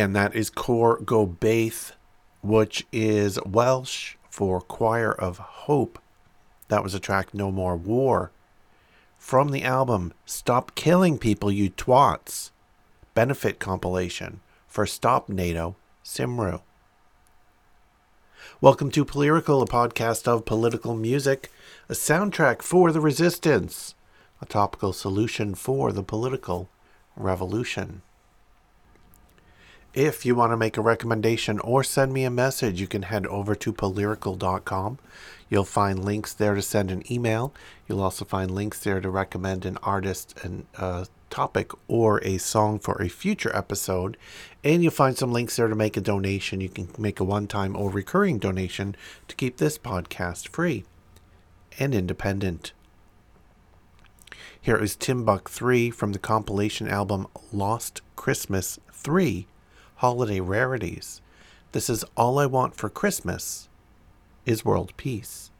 and that is Côr Gobaith, which is Welsh for Choir of Hope. That was a track No More War. From the album Stop Killing People, You Twats, benefit compilation for Stop NATO Cymru. Welcome to Polyrical, a podcast of political music, a soundtrack for the resistance, a topical solution for the political revolution. If you want to make a recommendation or send me a message, you can head over to polyrical.com. You'll find links there to send an email. You'll also find links there to recommend an artist and a topic or a song for a future episode. And you'll find some links there to make a donation. You can make a one time or recurring donation to keep this podcast free and independent. Here is Timbuk 3 from the compilation album Lost Christmas 3 Holiday Rarities. This is All I Want for Christmas is World Peace.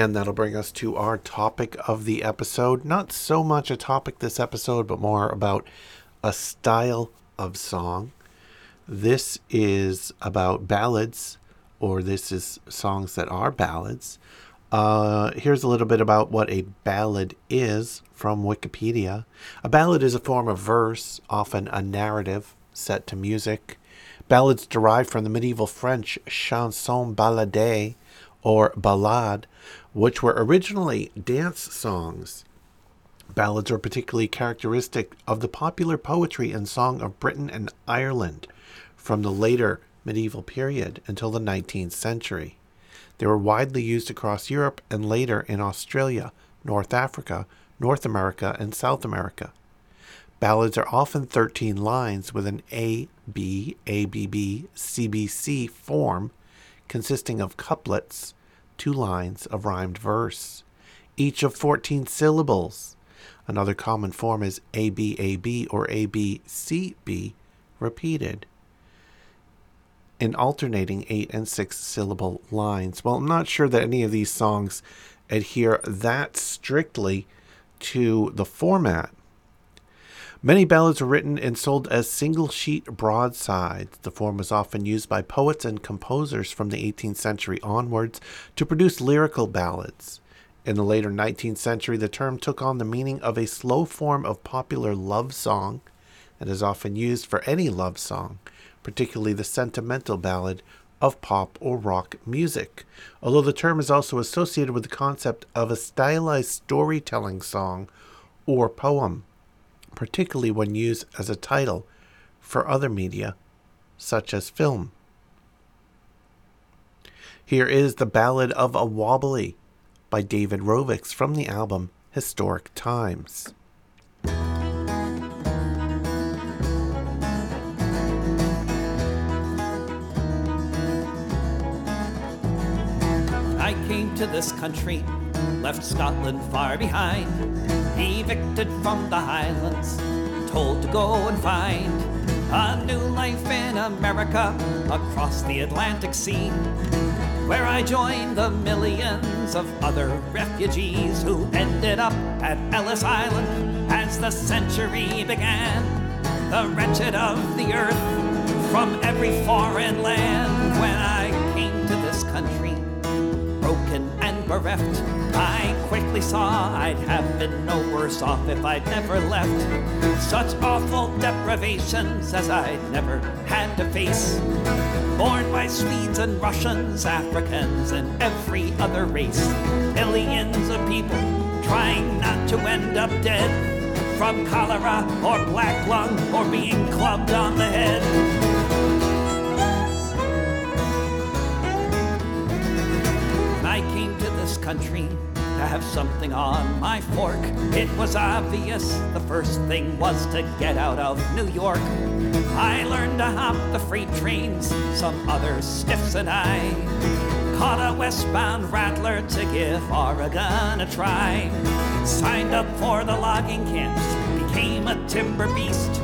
And that'll bring us to our topic of the episode. Not so much a topic this episode, but more about a style of song. This is about ballads, or this is songs that are ballads. Uh, here's a little bit about what a ballad is from Wikipedia. A ballad is a form of verse, often a narrative set to music. Ballads derive from the medieval French chanson balade or ballade, which were originally dance songs. Ballads are particularly characteristic of the popular poetry and song of Britain and Ireland from the later medieval period until the 19th century. They were widely used across Europe and later in Australia, North Africa, North America, and South America. Ballads are often 13 lines with an A, B, ABB, CBC form consisting of couplets, two lines of rhymed verse, each of 14 syllables. Another common form is ABAB or ABCB repeated in alternating eight and six syllable lines. Well, I'm not sure that any of these songs adhere that strictly to the format. Many ballads were written and sold as single sheet broadsides. The form was often used by poets and composers from the 18th century onwards to produce lyrical ballads. In the later 19th century, the term took on the meaning of a slow form of popular love song and is often used for any love song, particularly the sentimental ballad of pop or rock music, although the term is also associated with the concept of a stylized storytelling song or poem, particularly when used as a title for other media, such as film. Here is the Ballad of a Wobbly by David Rovics from the album Historic Times. I came to this country, left Scotland far behind, evicted from the Highlands, told to go and find a new life in America across the Atlantic Sea, where I joined the millions of other refugees who ended up at Ellis Island as the century began. The wretched of the earth from every foreign land when I came to this country broken and bereft. I quickly saw I'd have been no worse off if I'd never left. Such awful deprivations as I'd never had to face. Born by Swedes and Russians, Africans, and every other race. Millions of people trying not to end up dead from cholera or black lung or being clubbed on the head. This country to have something on my fork. It was obvious the first thing was to get out of New York. I learned to hop the freight trains, some other stiffs and I caught a westbound rattler to give Oregon a try. Signed up for the logging camps, became a timber beast.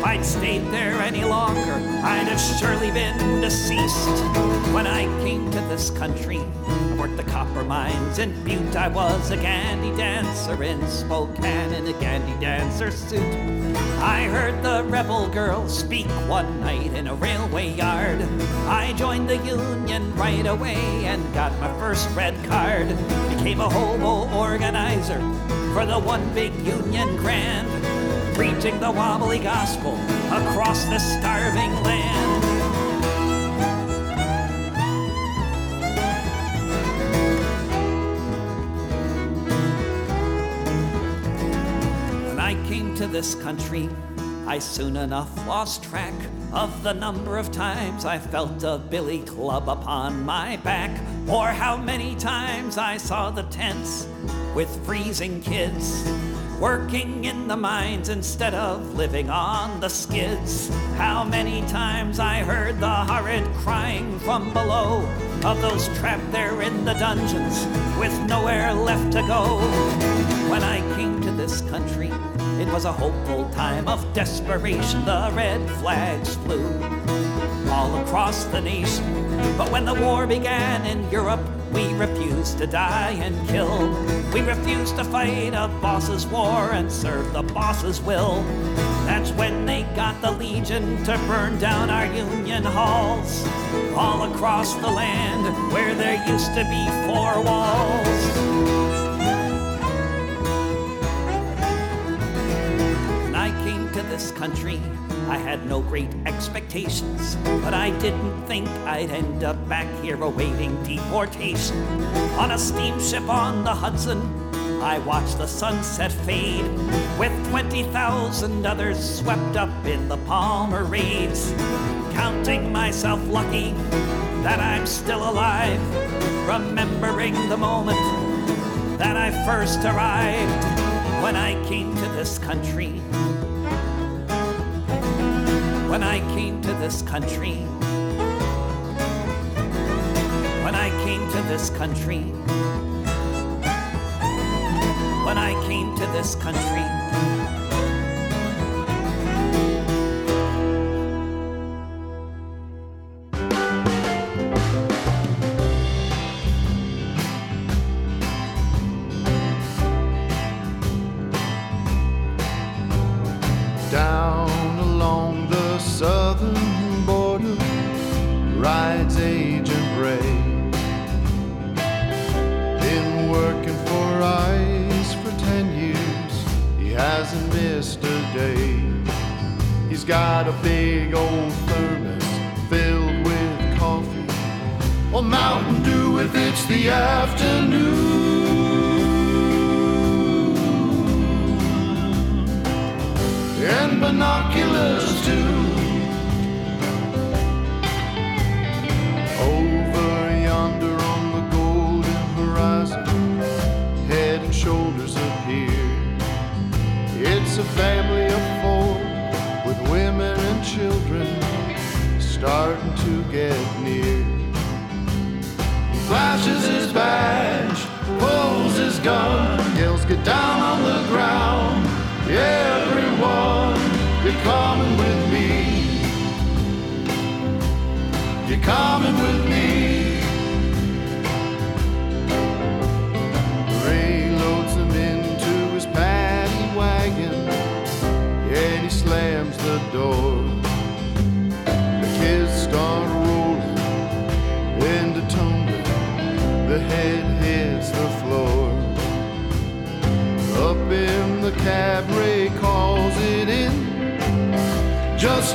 If I'd stayed there any longer, I'd have surely been deceased. When I came to this country, I worked the copper mines in Butte. I was a gandy dancer in Spokane in a gandy dancer suit. I heard the rebel girl speak one night in a railway yard. I joined the union right away and got my first red card. Became a hobo organizer for the one big union grand preaching the wobbly gospel across the starving land. When I came to this country, I soon enough lost track of the number of times I felt a billy club upon my back, or how many times I saw the tents with freezing kids working in the mines instead of living on the skids. How many times I heard the horrid crying from below of those trapped there in the dungeons with nowhere left to go. When I came to this country, it was a hopeful time of desperation. The red flags flew all across the nation. But when the war began in Europe, we refused to die and kill. We refused to fight a boss's war and serve the boss's will. That's when they got the Legion to burn down our Union halls. All across the land where there used to be four walls. I came to this country, I had no great expectations, but I didn't think I'd end up back here awaiting deportation. On a steamship on the Hudson, I watched the sunset fade, with 20,000 others swept up in the Palmer raids. Counting myself lucky that I'm still alive, remembering the moment that I first arrived when I came to this country when I came to this country. When I came to this country. When I came to this country.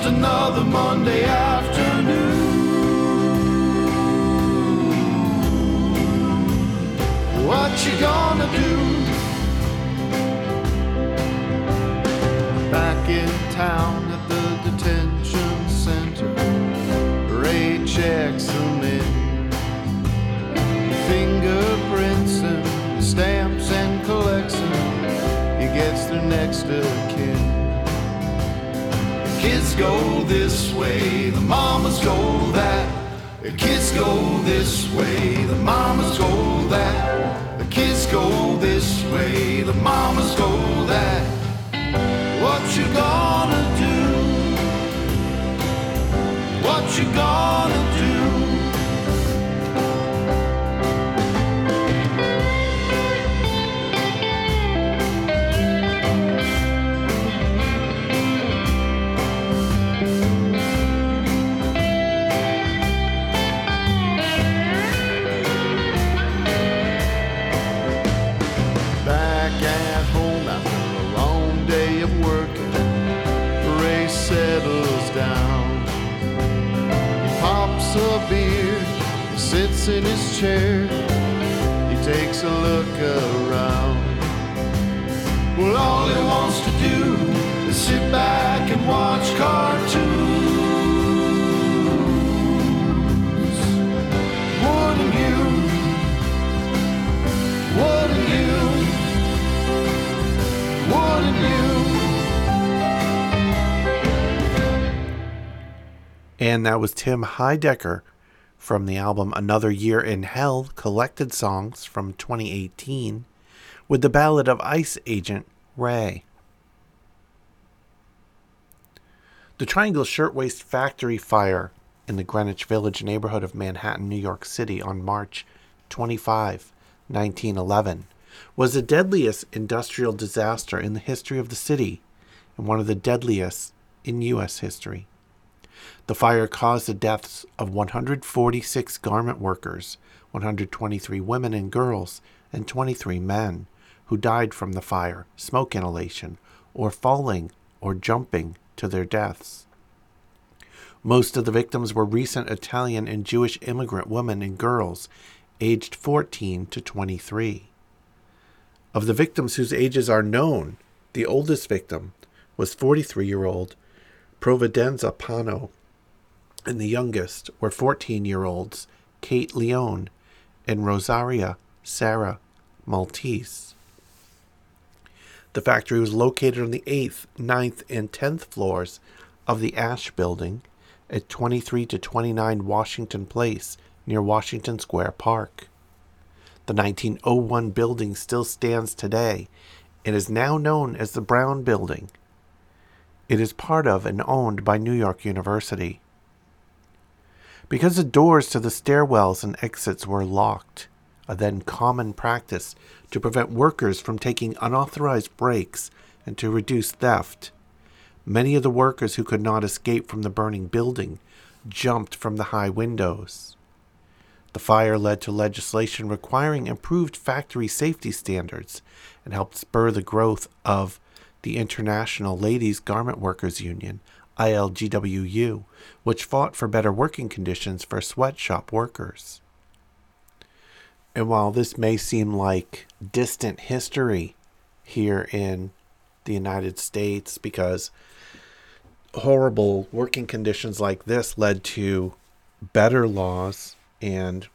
Another Monday afternoon. Go this way, the mamas go that. The kids go this way, the mamas go that. The kids go this way, the mamas go that. What you gonna do? What you gonna do? Pops a beer, he sits in his chair, he takes a look around. Well, all he wants to do is sit back and watch cartoons. And that was Tim Heidecker from the album Another Year in Hell Collected Songs from 2018 with the ballad of Ice Agent Ray. The Triangle Shirtwaist Factory fire in the Greenwich Village neighborhood of Manhattan, New York City on March 25, 1911 was the deadliest industrial disaster in the history of the city and one of the deadliest in U.S. history. The fire caused the deaths of 146 garment workers, 123 women and girls, and 23 men who died from the fire, smoke inhalation, or falling or jumping to their deaths. Most of the victims were recent Italian and Jewish immigrant women and girls aged 14 to 23. Of the victims whose ages are known, the oldest victim was 43 year old Providenza Panno, and the youngest were 14 year olds Kate Leone and Rosaria Sarah Maltese. The factory was located on the 8th, 9th, and 10th floors of the Asch Building at 23 to 29 Washington Place near Washington Square Park. The 1901 building still stands today and is now known as the Brown Building. It is part of and owned by New York University. Because the doors to the stairwells and exits were locked, a then common practice to prevent workers from taking unauthorized breaks and to reduce theft, many of the workers who could not escape from the burning building jumped from the high windows. The fire led to legislation requiring improved factory safety standards and helped spur the growth of the International Ladies Garment Workers Union, ILGWU, which fought for better working conditions for sweatshop workers. And while this may seem like distant history here in the United States, because horrible working conditions like this led to better laws and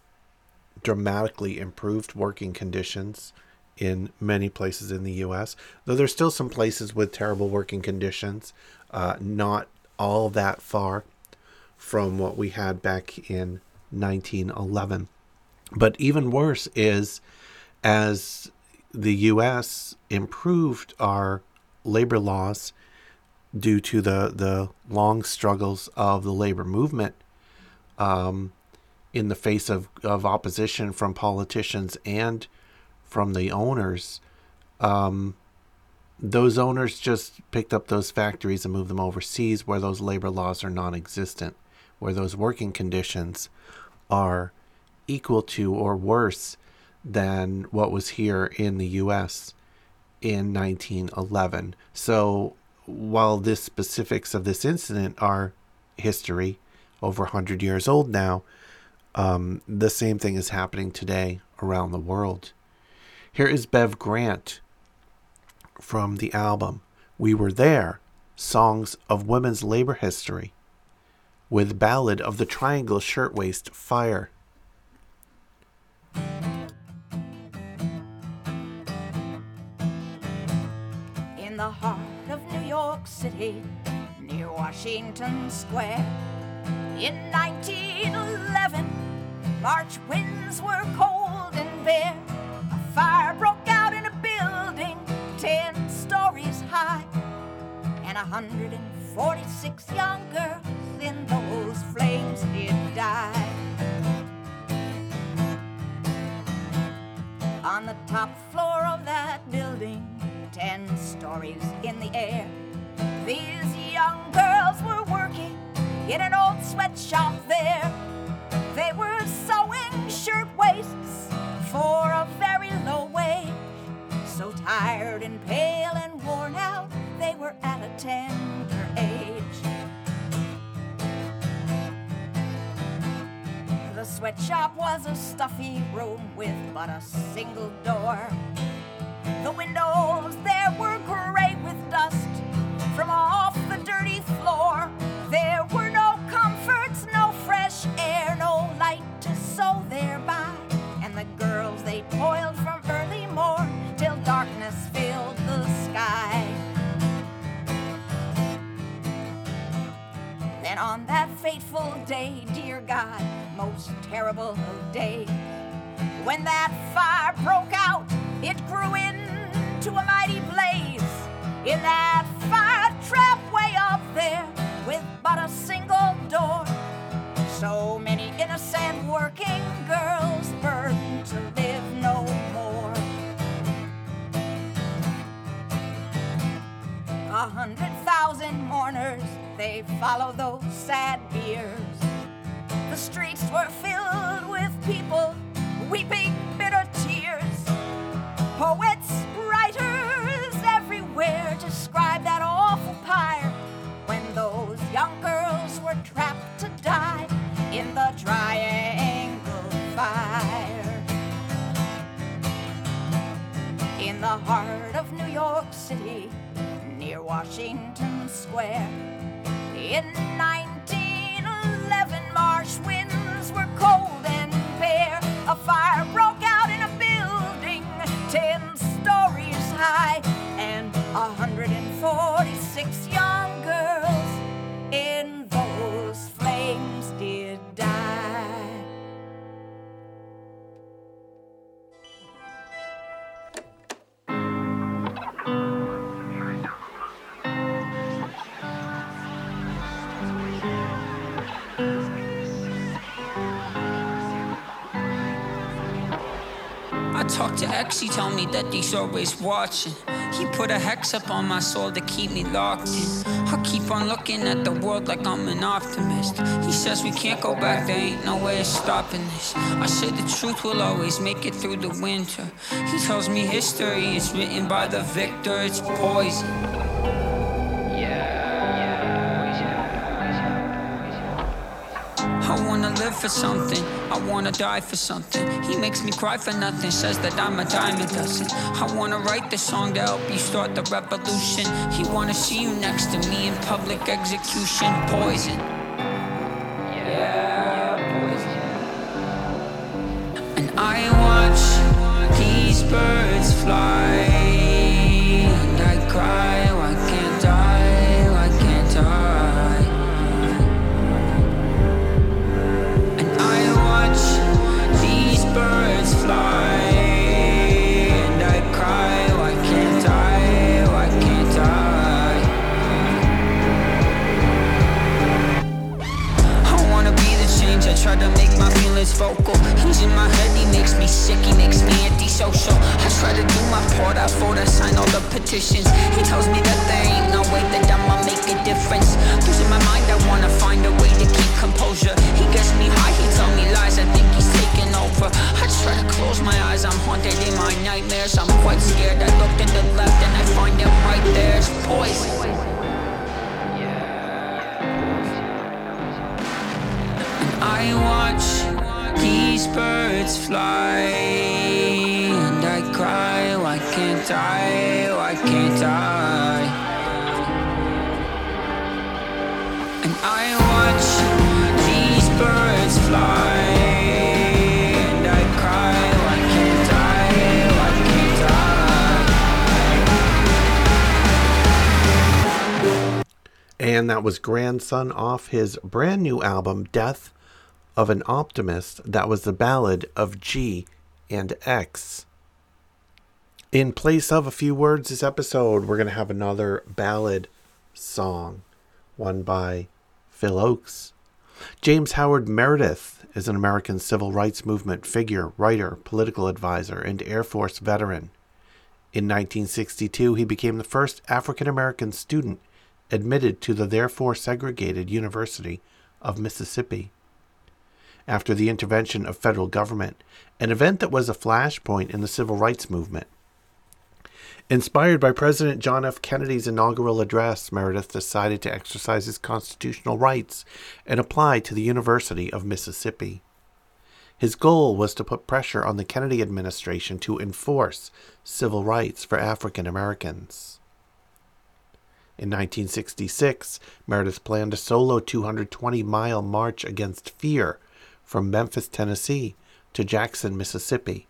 dramatically improved working conditions in many places in the U.S. Though there's still some places with terrible working conditions, uh, not all that far from what we had back in 1911. But even worse is as the U.S. improved our labor laws due to the, the long struggles of the labor movement um, in the face of, of opposition from politicians and from the owners, um, those owners just picked up those factories and moved them overseas where those labor laws are non existent, where those working conditions are equal to or worse than what was here in the US in 1911. So while the specifics of this incident are history, over 100 years old now, um, the same thing is happening today around the world. Here is Bev Grant from the album We Were There Songs of Women's Labor History with Ballad of the Triangle Shirtwaist Fire. in the heart of New York City, near Washington Square. In 1911, March winds were cold and bare. Fire broke out in a building ten stories high. and a hundred and forty-six young girls in those flames did die. On the top floor of that building, ten stories in the air, these young girls were working in an old sweatshop there. They were sewing shirtwaists for tired and pale and worn out, they were at a tender age. The sweatshop was a stuffy room with but a single door. The windows there were gray with dust from off the dirty floor. There were no comforts, no fresh air, no light to sew thereby. And the girls they toiled on that fateful day, dear God, most terrible of days, when that fire broke out, it grew into a mighty blaze. In that fire trap way up there, with but a single door, so many innocent working girls burned to live no more. A hundred thousand mourners, they follow those sad biers. The streets were filled with people weeping bitter tears. Poets, writers everywhere describe that awful pyre when those young girls were trapped to die in the triangle fire. In the heart of New York City, near Washington Square. In 1911, talked to he told me that he's always watching. He put a hex up on my soul to keep me locked in. I keep on looking at the world like I'm an optimist. He says we can't go back, there ain't no way of stopping this. I say the truth will always make it through the winter. He tells me history is written by the victor, it's poison. For something, I wanna die for something. He makes me cry for nothing, says that I'm a diamond dozen. I wanna write this song to help you start the revolution. He wanna see you next to me in public execution. Poison. Yeah, poison. And I watch these birds fly, that was Grandson off his brand new album, Death of an Optimist. That was the ballad of G and X. In place of a few words this episode, we're going to have another ballad Song, one by Phil Ochs. James Howard Meredith is an American civil rights movement figure, writer, political advisor, and Air Force veteran. In 1962, he became the first African American student admitted to the therefore segregated University of Mississippi. After the intervention of federal government, an event that was a flashpoint in the civil rights movement. Inspired by President John F. Kennedy's inaugural address, Meredith decided to exercise his constitutional rights and apply to the University of Mississippi. His goal was to put pressure on the Kennedy administration to enforce civil rights for African Americans. In 1966, Meredith planned a solo 220 mile march against fear from Memphis, Tennessee to Jackson, Mississippi.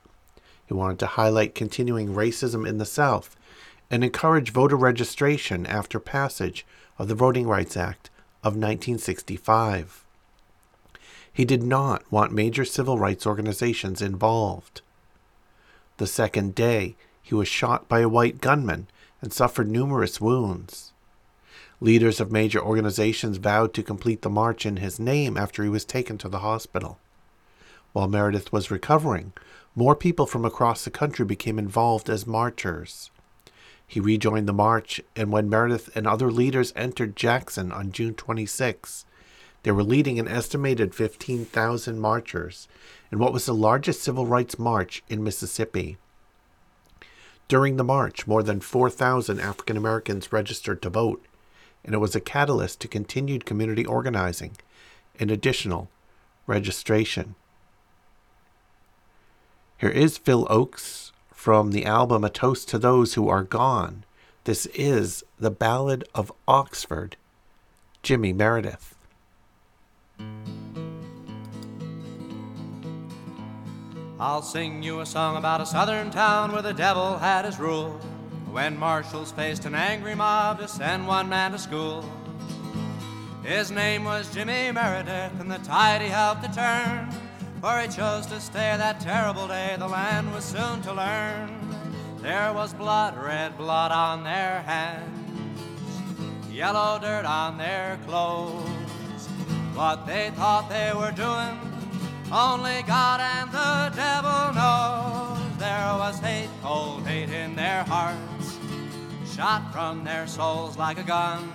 He wanted to highlight continuing racism in the South and encourage voter registration after passage of the Voting Rights Act of 1965. He did not want major civil rights organizations involved. The second day, he was shot by a white gunman and suffered numerous wounds. Leaders of major organizations vowed to complete the march in his name after he was taken to the hospital. While Meredith was recovering, more people from across the country became involved as marchers. He rejoined the march, and when Meredith and other leaders entered Jackson on June 26, they were leading an estimated 15,000 marchers in what was the largest civil rights march in Mississippi. During the march, more than 4,000 African Americans registered to vote, and it was a catalyst to continued community organizing and additional registration. Here is Phil Ochs from the album A Toast to Those Who Are Gone. This is the Ballad of Oxford, Jimmy Meredith. I'll sing you a song about a southern town where the devil had his rule. When marshals faced an angry mob to send one man to school. His name was Jimmy Meredith, and the tide he helped to turn. For he chose to stay that terrible day, the land was soon to learn. There was blood, red blood on their hands, yellow dirt on their clothes. What they thought they were doing, only God and the shot from their souls like a gun.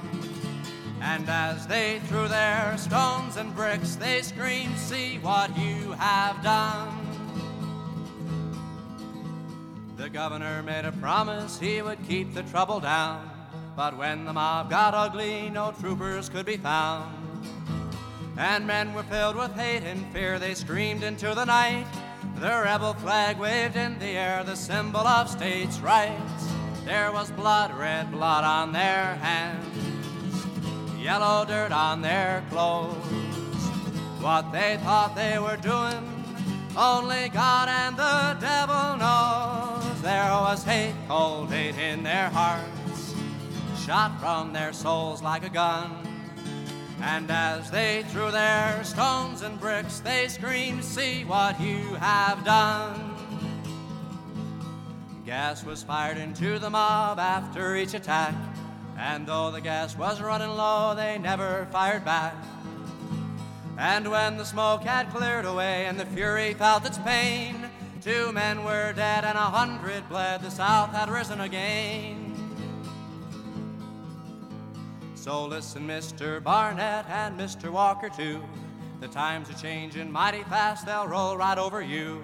And as they threw their stones and bricks, they screamed, See what you have done. The governor made a promise he would keep the trouble down. But when the mob got ugly, no troopers could be found. And men were filled with hate and fear, they screamed into the night. The rebel flag waved in the air, the symbol of states' rights. There was blood, red blood on their hands, yellow dirt on their clothes. What they thought they were doing, only God and the devil knows. There was hate, cold hate in their hearts, shot from their souls like a gun. And as they threw their stones and bricks, they screamed, See what you have done. Gas was fired into the mob after each attack. And though the gas was running low, they never fired back. And when the smoke had cleared away and the fury felt its pain, two men were dead and a hundred bled, the South had risen again. So listen, Mr. Barnett and Mr. Walker, too. The times are changing mighty fast, they'll roll right over you.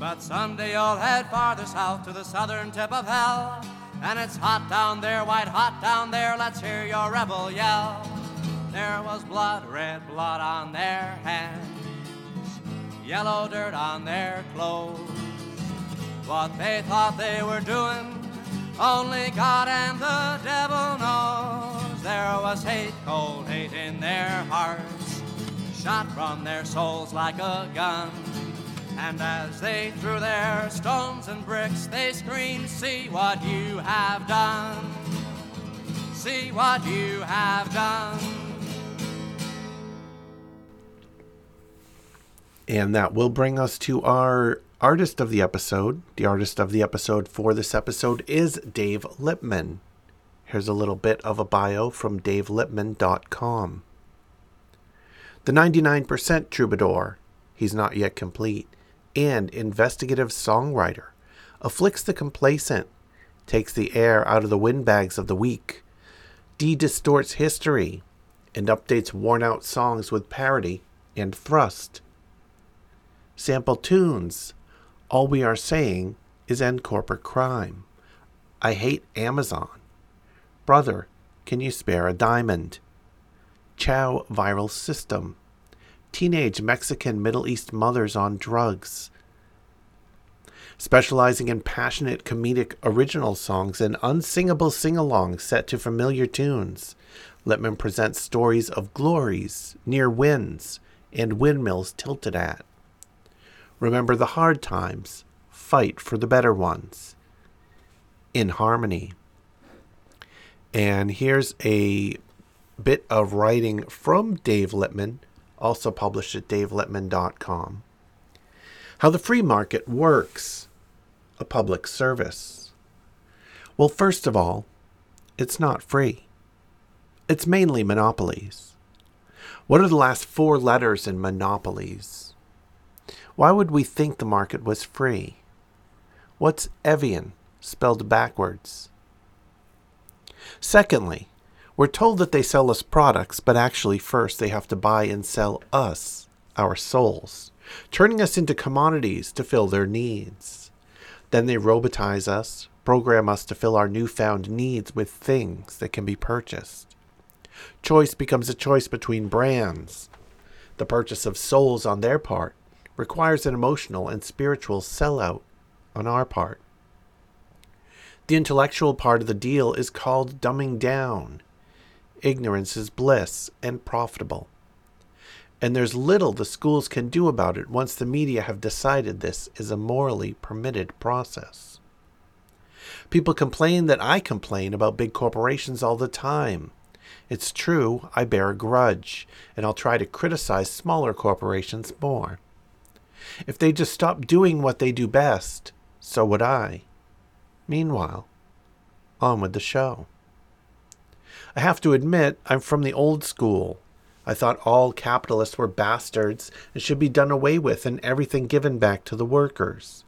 But someday you'll head farther south to the southern tip of hell. And it's hot down there, white hot down there, let's hear your rebel yell. There was blood, red blood on their hands, yellow dirt on their clothes. What they thought they were doing, only God and the devil knows. There was hate, cold hate in their hearts, shot from their souls like a gun. And as they threw their stones and bricks, they screamed, See what you have done! See what you have done! And that will bring us to our artist of the episode. The artist of the episode for this episode is Dave Lippman. Here's a little bit of a bio from davelippman.com. The 99% troubadour, he's not yet complete, and investigative songwriter, afflicts the complacent, takes the air out of the windbags of the weak, de distorts history, and updates worn out songs with parody and thrust. Sample tunes. All we are saying is end corporate crime. I hate Amazon. Brother, can you spare a diamond? Chow viral system. Teenage Mexican Middle East mothers on drugs. Specializing in passionate comedic original songs and unsingable sing alongs set to familiar tunes, Lippman presents stories of glories, near winds, and windmills tilted at. Remember the hard times, fight for the better ones. In harmony. And here's a bit of writing from Dave Lippman, also published at davelippman.com. How the free market works, a public service. Well, first of all, it's not free. It's mainly monopolies. What are the last four letters in monopolies? Why would we think the market was free? What's Evian spelled backwards? Secondly, we're told that they sell us products, but actually, first they have to buy and sell us, our souls, turning us into commodities to fill their needs. Then they robotize us, program us to fill our newfound needs with things that can be purchased. Choice becomes a choice between brands. The purchase of souls on their part requires an emotional and spiritual sellout on our part. The intellectual part of the deal is called dumbing down. Ignorance is bliss and profitable. And there's little the schools can do about it once the media have decided this is a morally permitted process. People complain that I complain about big corporations all the time. It's true, I bear a grudge, and I'll try to criticize smaller corporations more. If they just stop doing what they do best, so would I. Meanwhile, on with the show. I have to admit, I'm from the old school. I thought all capitalists were bastards and should be done away with and everything given back to the workers.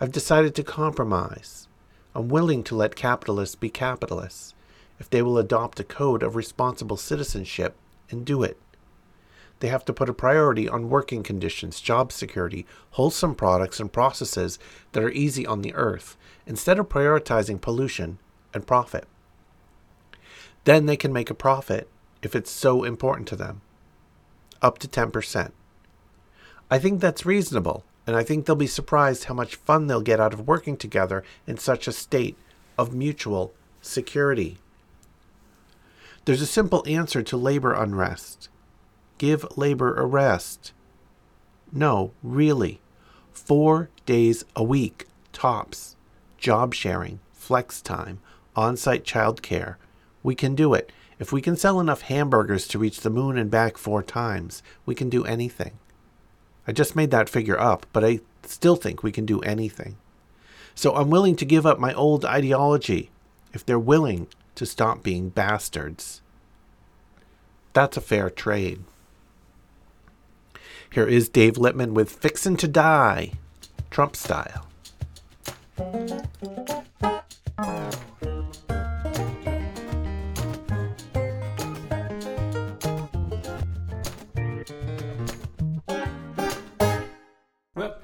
I've decided to compromise. I'm willing to let capitalists be capitalists if they will adopt a code of responsible citizenship and do it. They have to put a priority on working conditions, job security, wholesome products, and processes that are easy on the earth, instead of prioritizing pollution and profit. Then they can make a profit if it's so important to them. Up to 10%. I think that's reasonable, and I think they'll be surprised how much fun they'll get out of working together in such a state of mutual security. There's a simple answer to labor unrest give labor a rest. No, really. Four days a week, tops. Job sharing, flex time, on site childcare. We can do it. If we can sell enough hamburgers to reach the moon and back four times, we can do anything. I just made that figure up, but I still think we can do anything. So I'm willing to give up my old ideology if they're willing to stop being bastards. That's a fair trade. Here is Dave Lippman with Fixin' to Die, Trump style.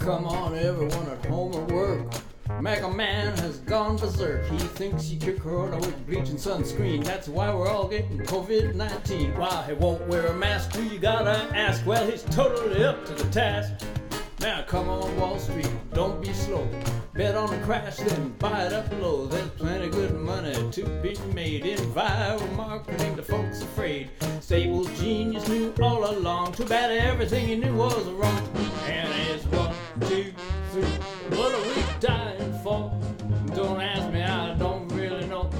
Come on, everyone at home or work. Mega Man has gone berserk. He thinks he took corona with bleach and sunscreen. That's why we're all getting COVID 19. Why he won't wear a mask, do you gotta ask? Well, he's totally up to the task. Now, come on, Wall Street, don't be slow. Bet on a crash, then buy it up low. There's plenty good money to be made in viral marketing. The folks afraid. Stable genius knew all along. Too bad everything he knew was wrong. And it's one, three. What are we dying for? Don't ask me, I don't really know.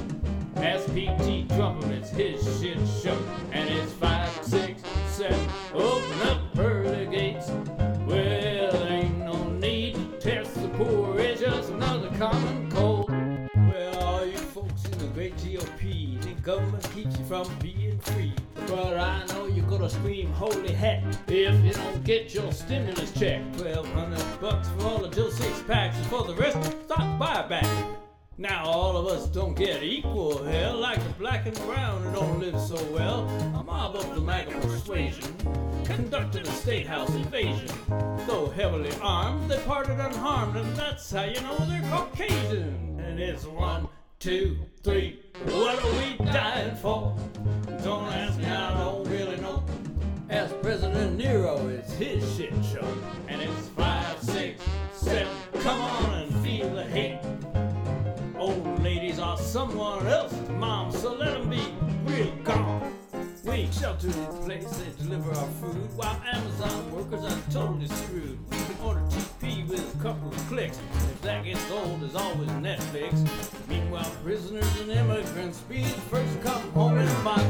Ask P.T. Trump, it's his shit show. And it's five, six, seven. Open up pearly gates. Well, ain't no need to test the poor. It's just another common cold. Well, all you folks in the great GOP, the government keeps you from being free. But I know gonna scream holy heck if you don't get your stimulus check. Twelve hundred bucks for all the Joe six packs, and for the rest, stock buyback. Now all of us don't get equal hell like the black and brown who don't live so well. A mob of the MAGA persuasion conducted a state house invasion. Though heavily armed, they parted unharmed, and that's how you know they're Caucasian. And it's one, two, three. What are we dying for? Don't ask me, his shit show. And it's five, six, seven. Come on and feel the hate. Old ladies are someone else's mom, so let them be real gone. We ain't sheltered in place, they deliver our food, while Amazon workers are totally screwed. We can order TP with a couple of clicks. If that gets old, there's always Netflix. Meanwhile, prisoners and immigrants the first come home in a box.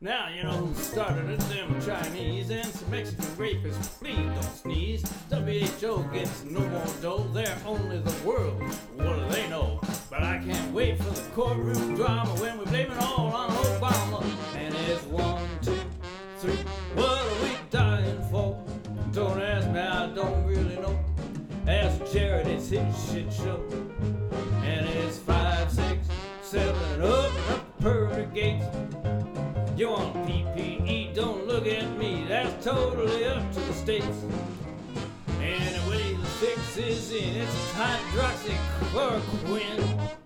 Now you know who started it, them Chinese and some Mexican rapists. Please don't sneeze. WHO gets no more dough, they're only the world. What do they know? But I can't wait for the courtroom drama when we blame it all on Obama. And it's one, two, three. What are we dying for? Don't ask me, I don't really know. Ask Jared, it's his shit show. And it's five, six, seven, up up pearly gates. You want PPE, don't look at me, that's totally up to the states. Anyway, the fix is in, it's hydroxychloroquine.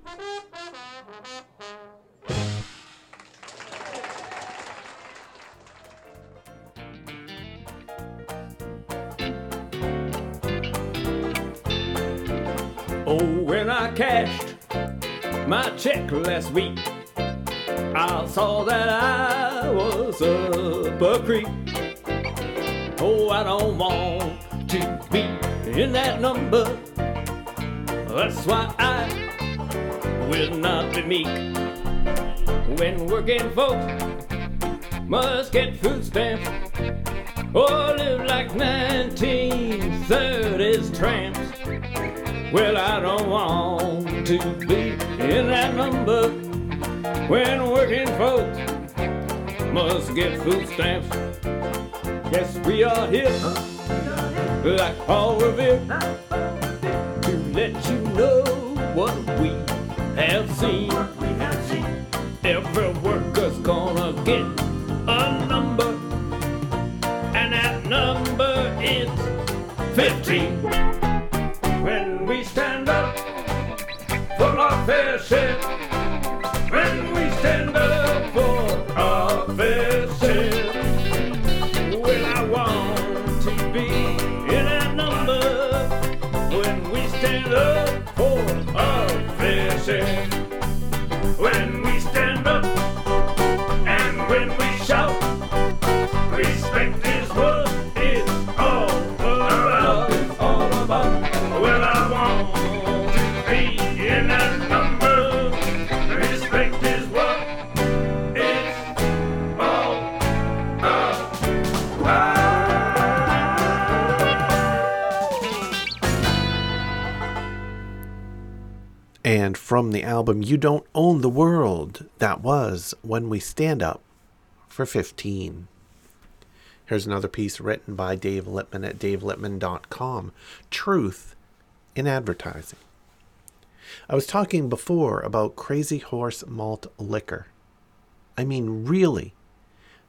Oh, when I cashed my check last week, I saw that I was up a creek. Oh, I don't want to be in that number. That's why I will not be meek. When working folks must get food stamps or live like 1930s tramps. Well, I don't want to be in that number when working folks must get food stamps. Yes, we are here, like Paul Revere, to let you know what we have seen. Every worker's gonna get a number, and that number is 15. When we stand up for our fair share. From the album You Don't Own the World, that was When We Stand Up for 15. Here's another piece written by Dave Lippman at davelippman.com Truth in Advertising. I was talking before about Crazy Horse Malt Liquor. I mean, really,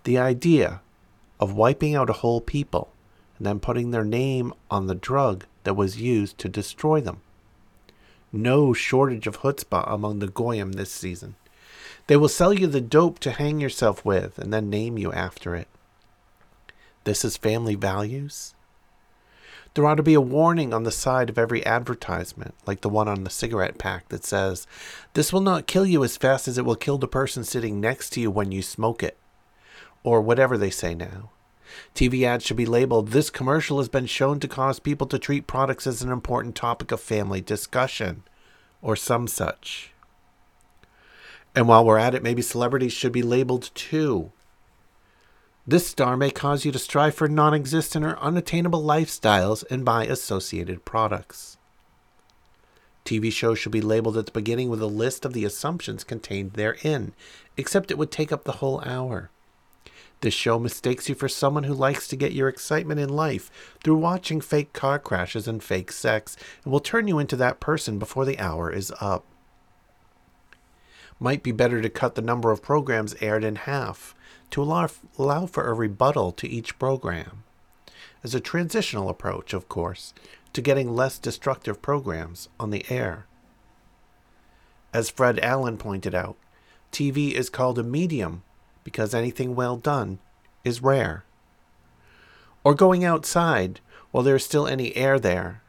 the idea of wiping out a whole people and then putting their name on the drug that was used to destroy them no shortage of chutzpah among the goyim this season. They will sell you the dope to hang yourself with and then name you after it. This is family values? There ought to be a warning on the side of every advertisement, like the one on the cigarette pack that says, This will not kill you as fast as it will kill the person sitting next to you when you smoke it. Or whatever they say now. TV ads should be labeled This commercial has been shown to cause people to treat products as an important topic of family discussion, or some such. And while we're at it, maybe celebrities should be labeled too. This star may cause you to strive for non existent or unattainable lifestyles and buy associated products. TV shows should be labeled at the beginning with a list of the assumptions contained therein, except it would take up the whole hour. This show mistakes you for someone who likes to get your excitement in life through watching fake car crashes and fake sex and will turn you into that person before the hour is up. Might be better to cut the number of programs aired in half to allow, allow for a rebuttal to each program. As a transitional approach, of course, to getting less destructive programs on the air. As Fred Allen pointed out, TV is called a medium because anything well done is rare. Or going outside while there's still any air there.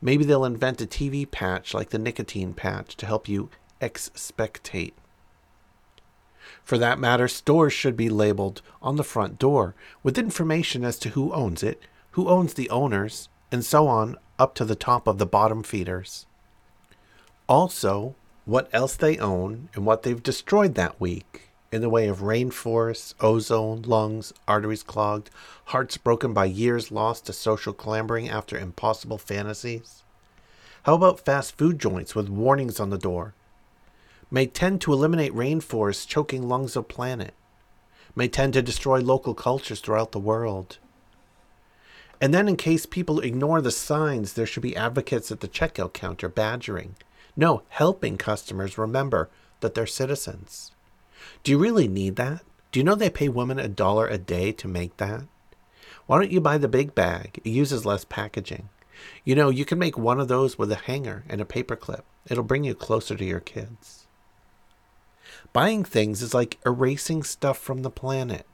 Maybe they'll invent a TV patch like the nicotine patch to help you expectate. For that matter, stores should be labeled on the front door with information as to who owns it, who owns the owners, and so on up to the top of the bottom feeders. Also, what else they own and what they've destroyed that week in the way of rainforests, ozone, lungs, arteries clogged, hearts broken by years lost to social clambering after impossible fantasies? How about fast food joints with warnings on the door? May tend to eliminate rainforests choking lungs of planet. May tend to destroy local cultures throughout the world. And then, in case people ignore the signs, there should be advocates at the checkout counter badgering. No, helping customers remember that they're citizens. Do you really need that? Do you know they pay women a dollar a day to make that? Why don't you buy the big bag? It uses less packaging. You know, you can make one of those with a hanger and a paper clip. It'll bring you closer to your kids. Buying things is like erasing stuff from the planet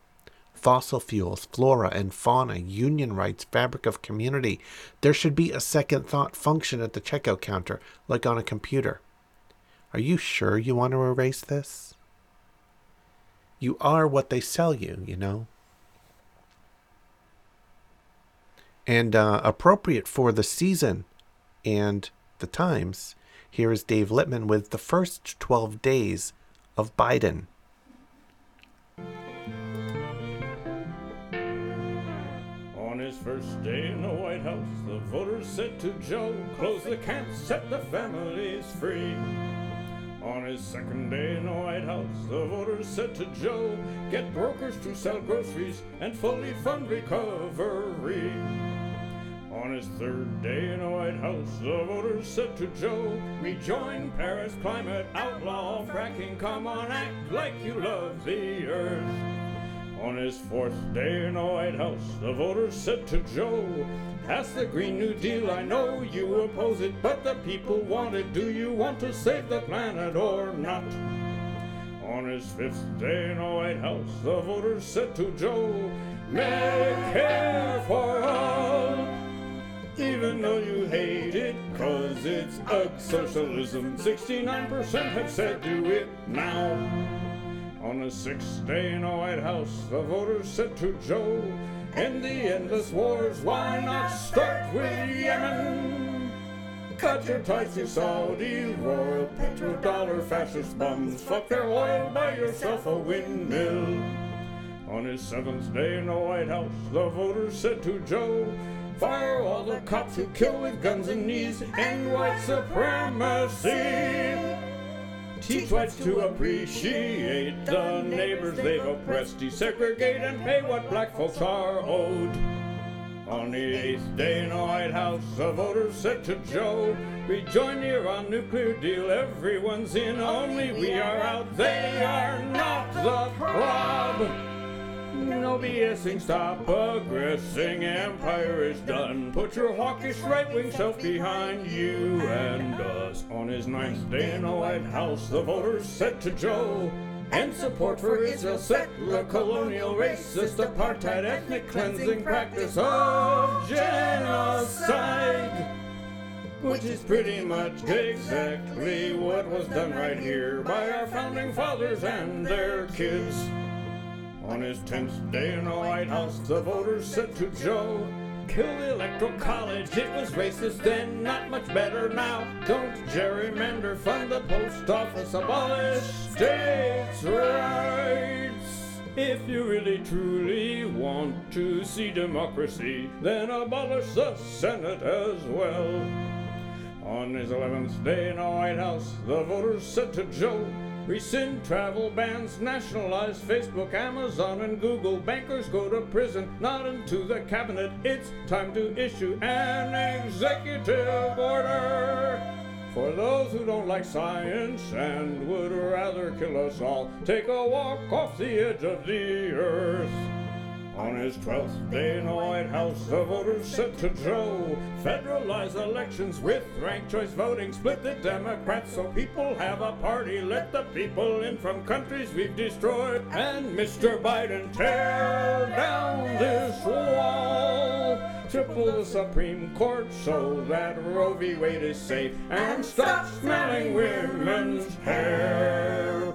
fossil fuels, flora and fauna, union rights, fabric of community. There should be a second thought function at the checkout counter, like on a computer. Are you sure you want to erase this? You are what they sell you, you know. And uh, appropriate for the season and the times, here is Dave Lippman with the first 12 days of Biden. On his first day in the White House, the voters said to Joe, Close the camps, set the families free. On his second day in the White House, the voters said to Joe, Get brokers to sell groceries and fully fund recovery. On his third day in the White House, the voters said to Joe, Rejoin Paris climate, outlaw fracking, come on, act like you love the earth. On his fourth day in the White House, the voters said to Joe, Pass the Green New Deal, I know you oppose it, but the people want it. Do you want to save the planet or not? On his fifth day in the White House, the voters said to Joe, Medicare for all. Even though you hate it, cause it's ugh socialism, 69% have said do it now. On the sixth day in the White House, the voters said to Joe, End the endless wars, why not start with Yemen? Cut your ties to Saudi, royal petrodollar fascist bums, fuck their oil, buy yourself a windmill. On his seventh day in the White House, the voters said to Joe, Fire all the cops who kill with guns and knees, and white supremacy. Teach whites to appreciate the neighbors they've oppressed, desegregate and pay what black folks are owed. On the eighth day in the White House, the voters said to Joe, Rejoin the Iran nuclear deal, everyone's in, only we are out, they are not the prob. No BSing, stop aggressing, empire is done. Put your hawkish right wing self behind you and us. On his ninth day in the White House, the voters said to Joe, End support for Israel, settler, colonial, racist, apartheid, ethnic cleansing, practice of genocide. Which is pretty much exactly what was done right here by our founding fathers and their kids. On his tenth day in the White House, the voters said to Joe, Kill the electoral college, it was racist then, not much better now. Don't gerrymander, fund the post office, abolish states' rights. If you really truly want to see democracy, then abolish the Senate as well. On his 11th day in the White House, the voters said to Joe, Rescind travel bans, nationalize Facebook, Amazon, and Google. Bankers go to prison, not into the cabinet. It's time to issue an executive order. For those who don't like science and would rather kill us all, take a walk off the edge of the earth. On his 12th day in the White House, the voters said to Joe, federalize elections with ranked choice voting, split the Democrats so people have a party, let the people in from countries we've destroyed, and Mr. Biden tear down this wall. Triple the Supreme Court so that Roe v. Wade is safe, and stop smelling women's hair.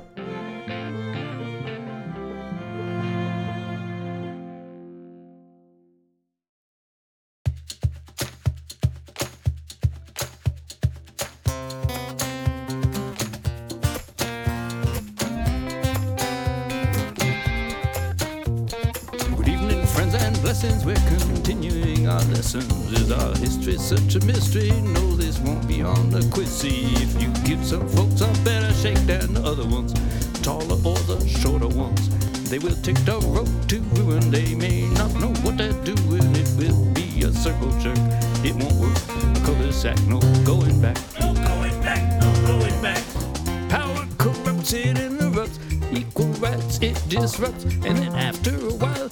History such a mystery? No, this won't be on the quiz. See if you give some folks a better shake than the other ones, taller or the shorter ones. They will take the road to ruin. They may not know what they're doing. It will be a circle jerk. It won't work. A cul-de-sac. No going back. No going back. No going back. Power corrupts it ruts. Equal rights it disrupts. And then after a while,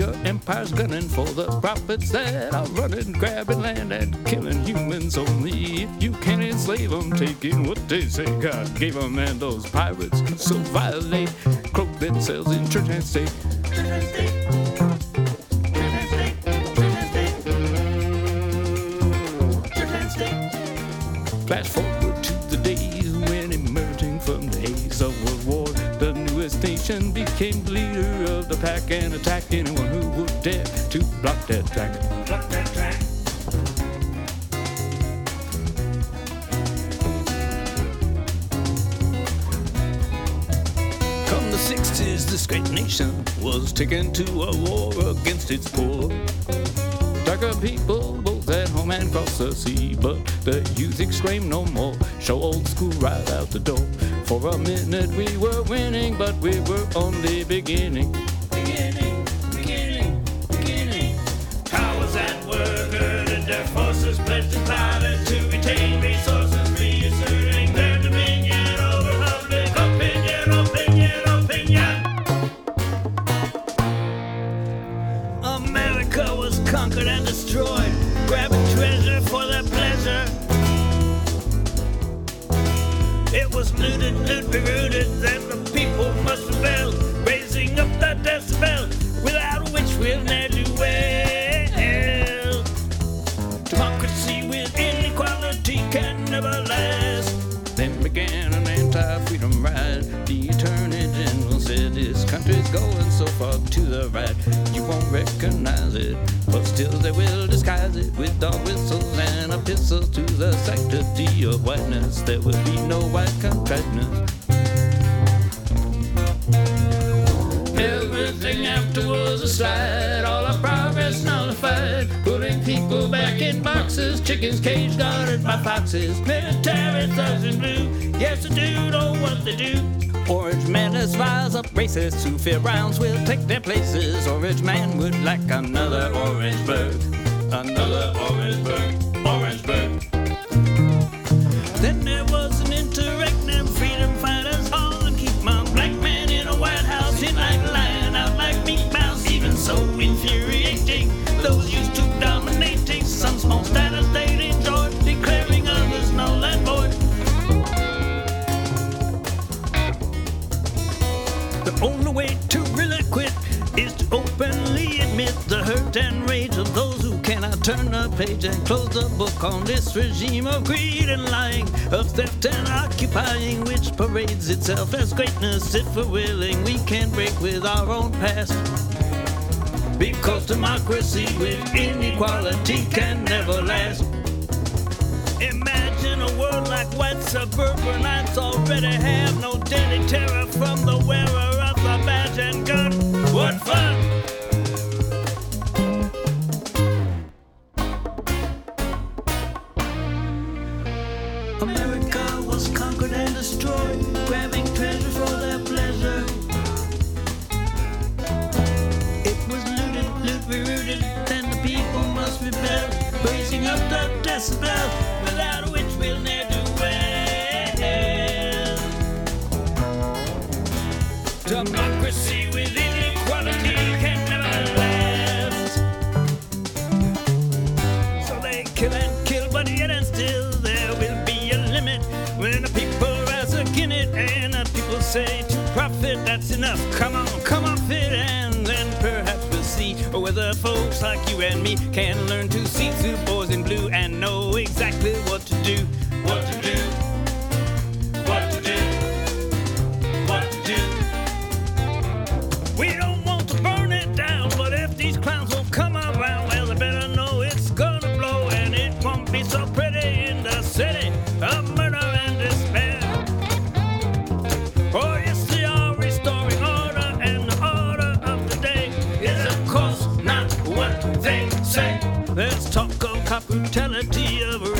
your empires gunning for the profits that are running, grabbing land and killing humans only. If you can enslave them, taking what they say God gave them, and those pirates so violate, cloak themselves in church and state. Church and state. Flash forward to the days when emerging from the haze of World War, the newest nation became the pack and attack anyone who would dare to block that track. Block that track. Come the 60s, this great nation was taken to a war against its poor. Darker people, both at home and across the sea. But the youth exclaim no more. Show old school right out the door. For a minute we were winning, but we were only beginning. Beginning, foxes. Military thugs in blue, yes they do know what they do. Orange has rise up racists who fear rounds will take their places. Page and close the book on this regime of greed and lying, of theft and occupying, which parades itself as greatness. If we're willing, we can break with our own past. Because democracy with inequality can never last. Imagine a world like white suburbanites already have no daily terror from the wearer of the badge and gun. What fun!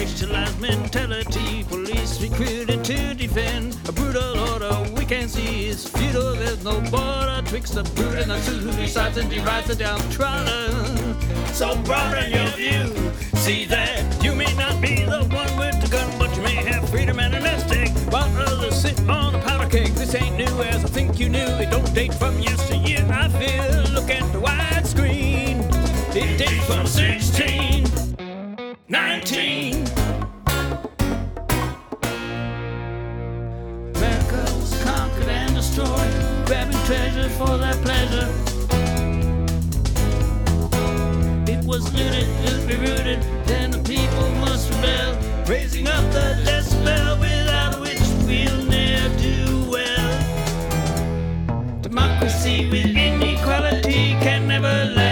Racialized mentality, police recruited to defend a brutal order we can see is futile. There's no border twixt the brute and the who decides and divides the downtrodden. So broaden your view. See that you may not be the one with the gun, but you may have freedom and an egg, while others sit on a powder keg. This ain't new as I think you knew. It don't date from yesteryear. I feel. Look at the widescreen. It dates from 16, treasure for their pleasure. It was looted, it then the people must rebel, raising up the without which we'll ne'er do well. Democracy with inequality can never last.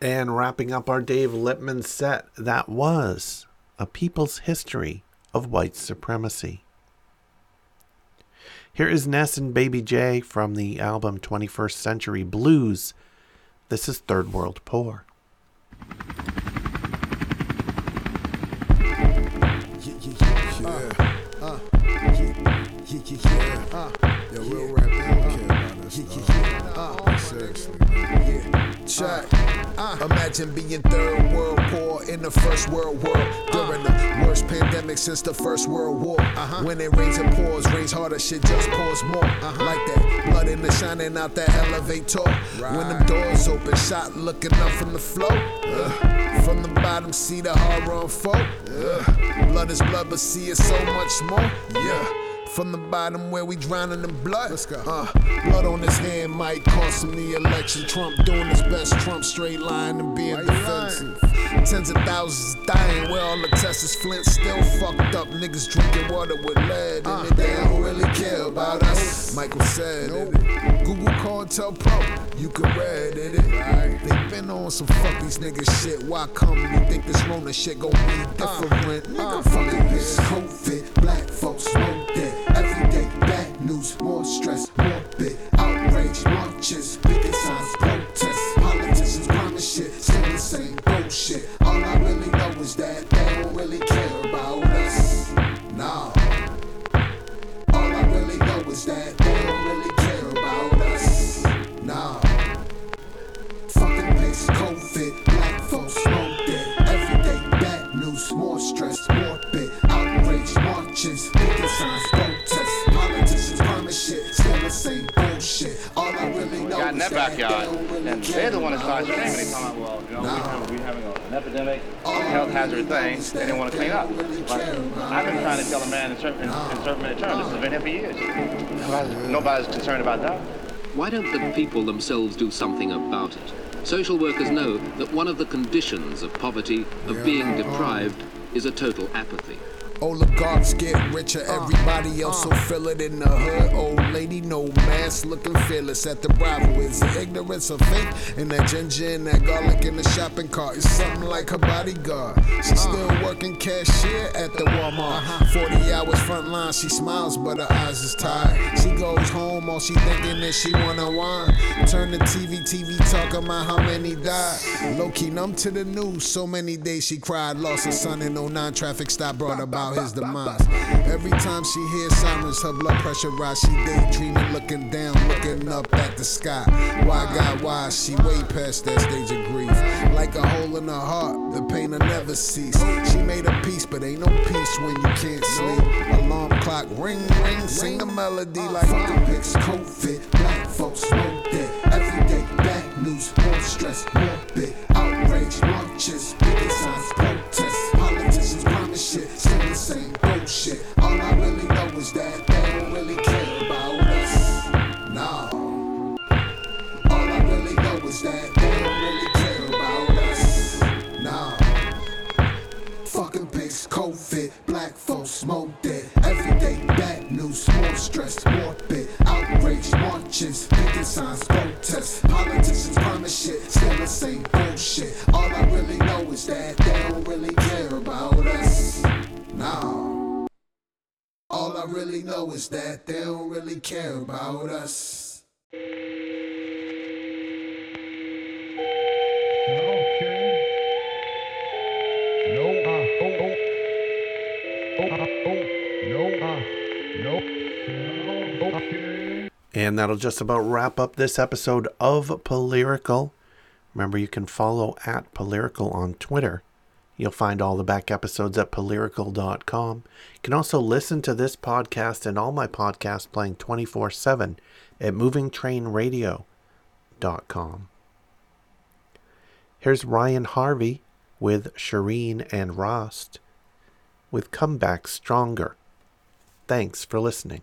And wrapping up our Dave Lippman set, that was A People's History of White Supremacy. Here is Ness and Baby J from the album 21st Century Blues. This is Third World Poor. Yo, real rap, don't care about. Seriously, Check. Uh, imagine being third world poor in the first world war during the worst pandemic since the first world war. Uh-huh. When it rains and pours, rains harder, shit just pours more. Uh-huh. Like that blood in the shining out that elevator. When them doors open, shot looking up from the floor. Ugh. From the bottom, see the horror unfold. Ugh. Blood is blood, but see it so much more. Yeah. From the bottom where we drowning in blood. Let's go. Uh, blood on his hand might cost him the election. Trump doing his best. Trump straight line and being defensive. Tens of thousands dying where all the tests is Flint still fucked up. Niggas drinking water with lead in it. They don't really care about us. Michael said it. Google COINTELPRO. You can read it. Right. They been on some fuck these niggas shit. Why come you think this Rona shit gon' be different? Nigga, uh, uh. fucking this COVID. Black folks smoke dead. Every day, bad news, more stress, more bit. Outrage, marches, picket signs, Outrage, marches, picket signs, protests. Politicians promise shit, still the same bullshit. All I really know got in is that that backyard, they don't really and care they're the one that started about screaming. They us. talking about, well, you know, we Nah. have, we having uh, an epidemic, a health hazard thing. They didn't want to clean up. But I've been trying to tell a man in certain, in, in certain minute terms, this has been here for years. Nobody's, nobody's concerned about that. Why don't the people themselves do something about it? Social workers know that one of the conditions of poverty, of being oh. deprived, is a total apathy. Oligarchs get richer, uh, everybody uh. else will feel it in the hood. Old lady, no mask, looking fearless at the rival. Is it ignorance or fake? And that ginger and that garlic in the shopping cart is something like her bodyguard. She's uh. still working cashier at the Walmart. Uh-huh. 40 hours front line, she smiles, but her eyes is tired. She goes home, all she thinking is she wanna wine. Turn the TV, TV talking about how many died. Low key numb to the news, so many days she cried. Lost her son in 09 traffic stop brought about about his demise. Every time she hears sirens, her blood pressure rise. She daydreaming, looking down, looking up at the sky. Why God, why? She way past that stage of grief. Like a hole in her heart, the pain will never cease. She made a peace, but ain't no peace when you can't sleep. Alarm clock ring, ring, sing a melody like Fucking pics, COVID, black folks smoke dead. Every day, bad news, more stress, more bit. Outrage, marches, picket signs, is that they don't really care about us. And that'll just about wrap up this episode of Polyrical. Remember, you can follow at Polyrical on Twitter. You'll find all the back episodes at polyrical.com. You can also listen to this podcast and all my podcasts playing 24 7 at movingtrainradio.com. Here's Ryan Harvey with Shireen and Rost with Comeback Stronger. Thanks for listening.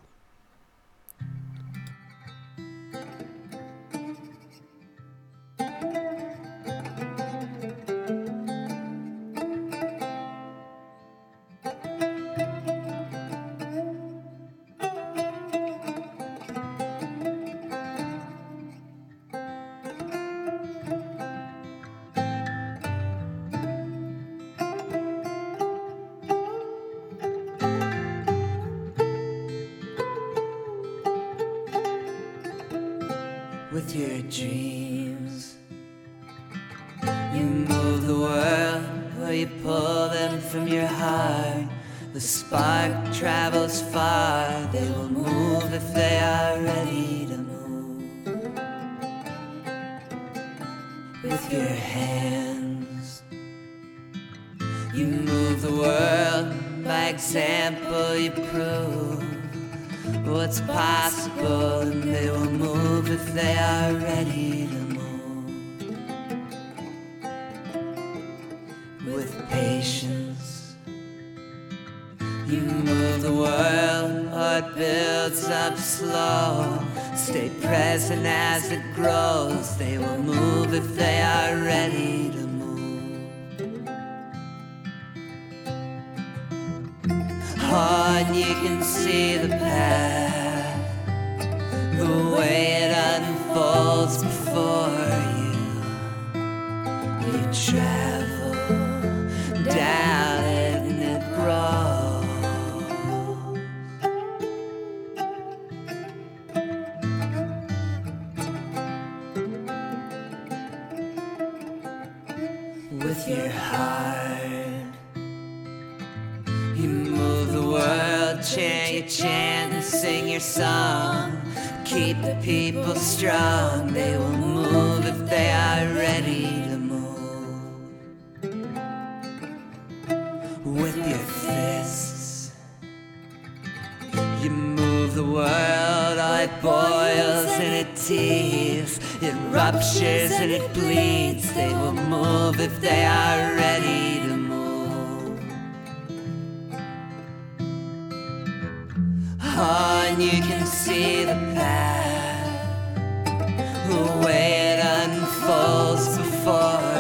Your dreams. You move the world, or you pull them from your heart. The spark travels far, they will move if they are you move the world, it boils and it tears, it ruptures and it bleeds. They will move if they are ready to move. on, you can see the path, the way it unfolds before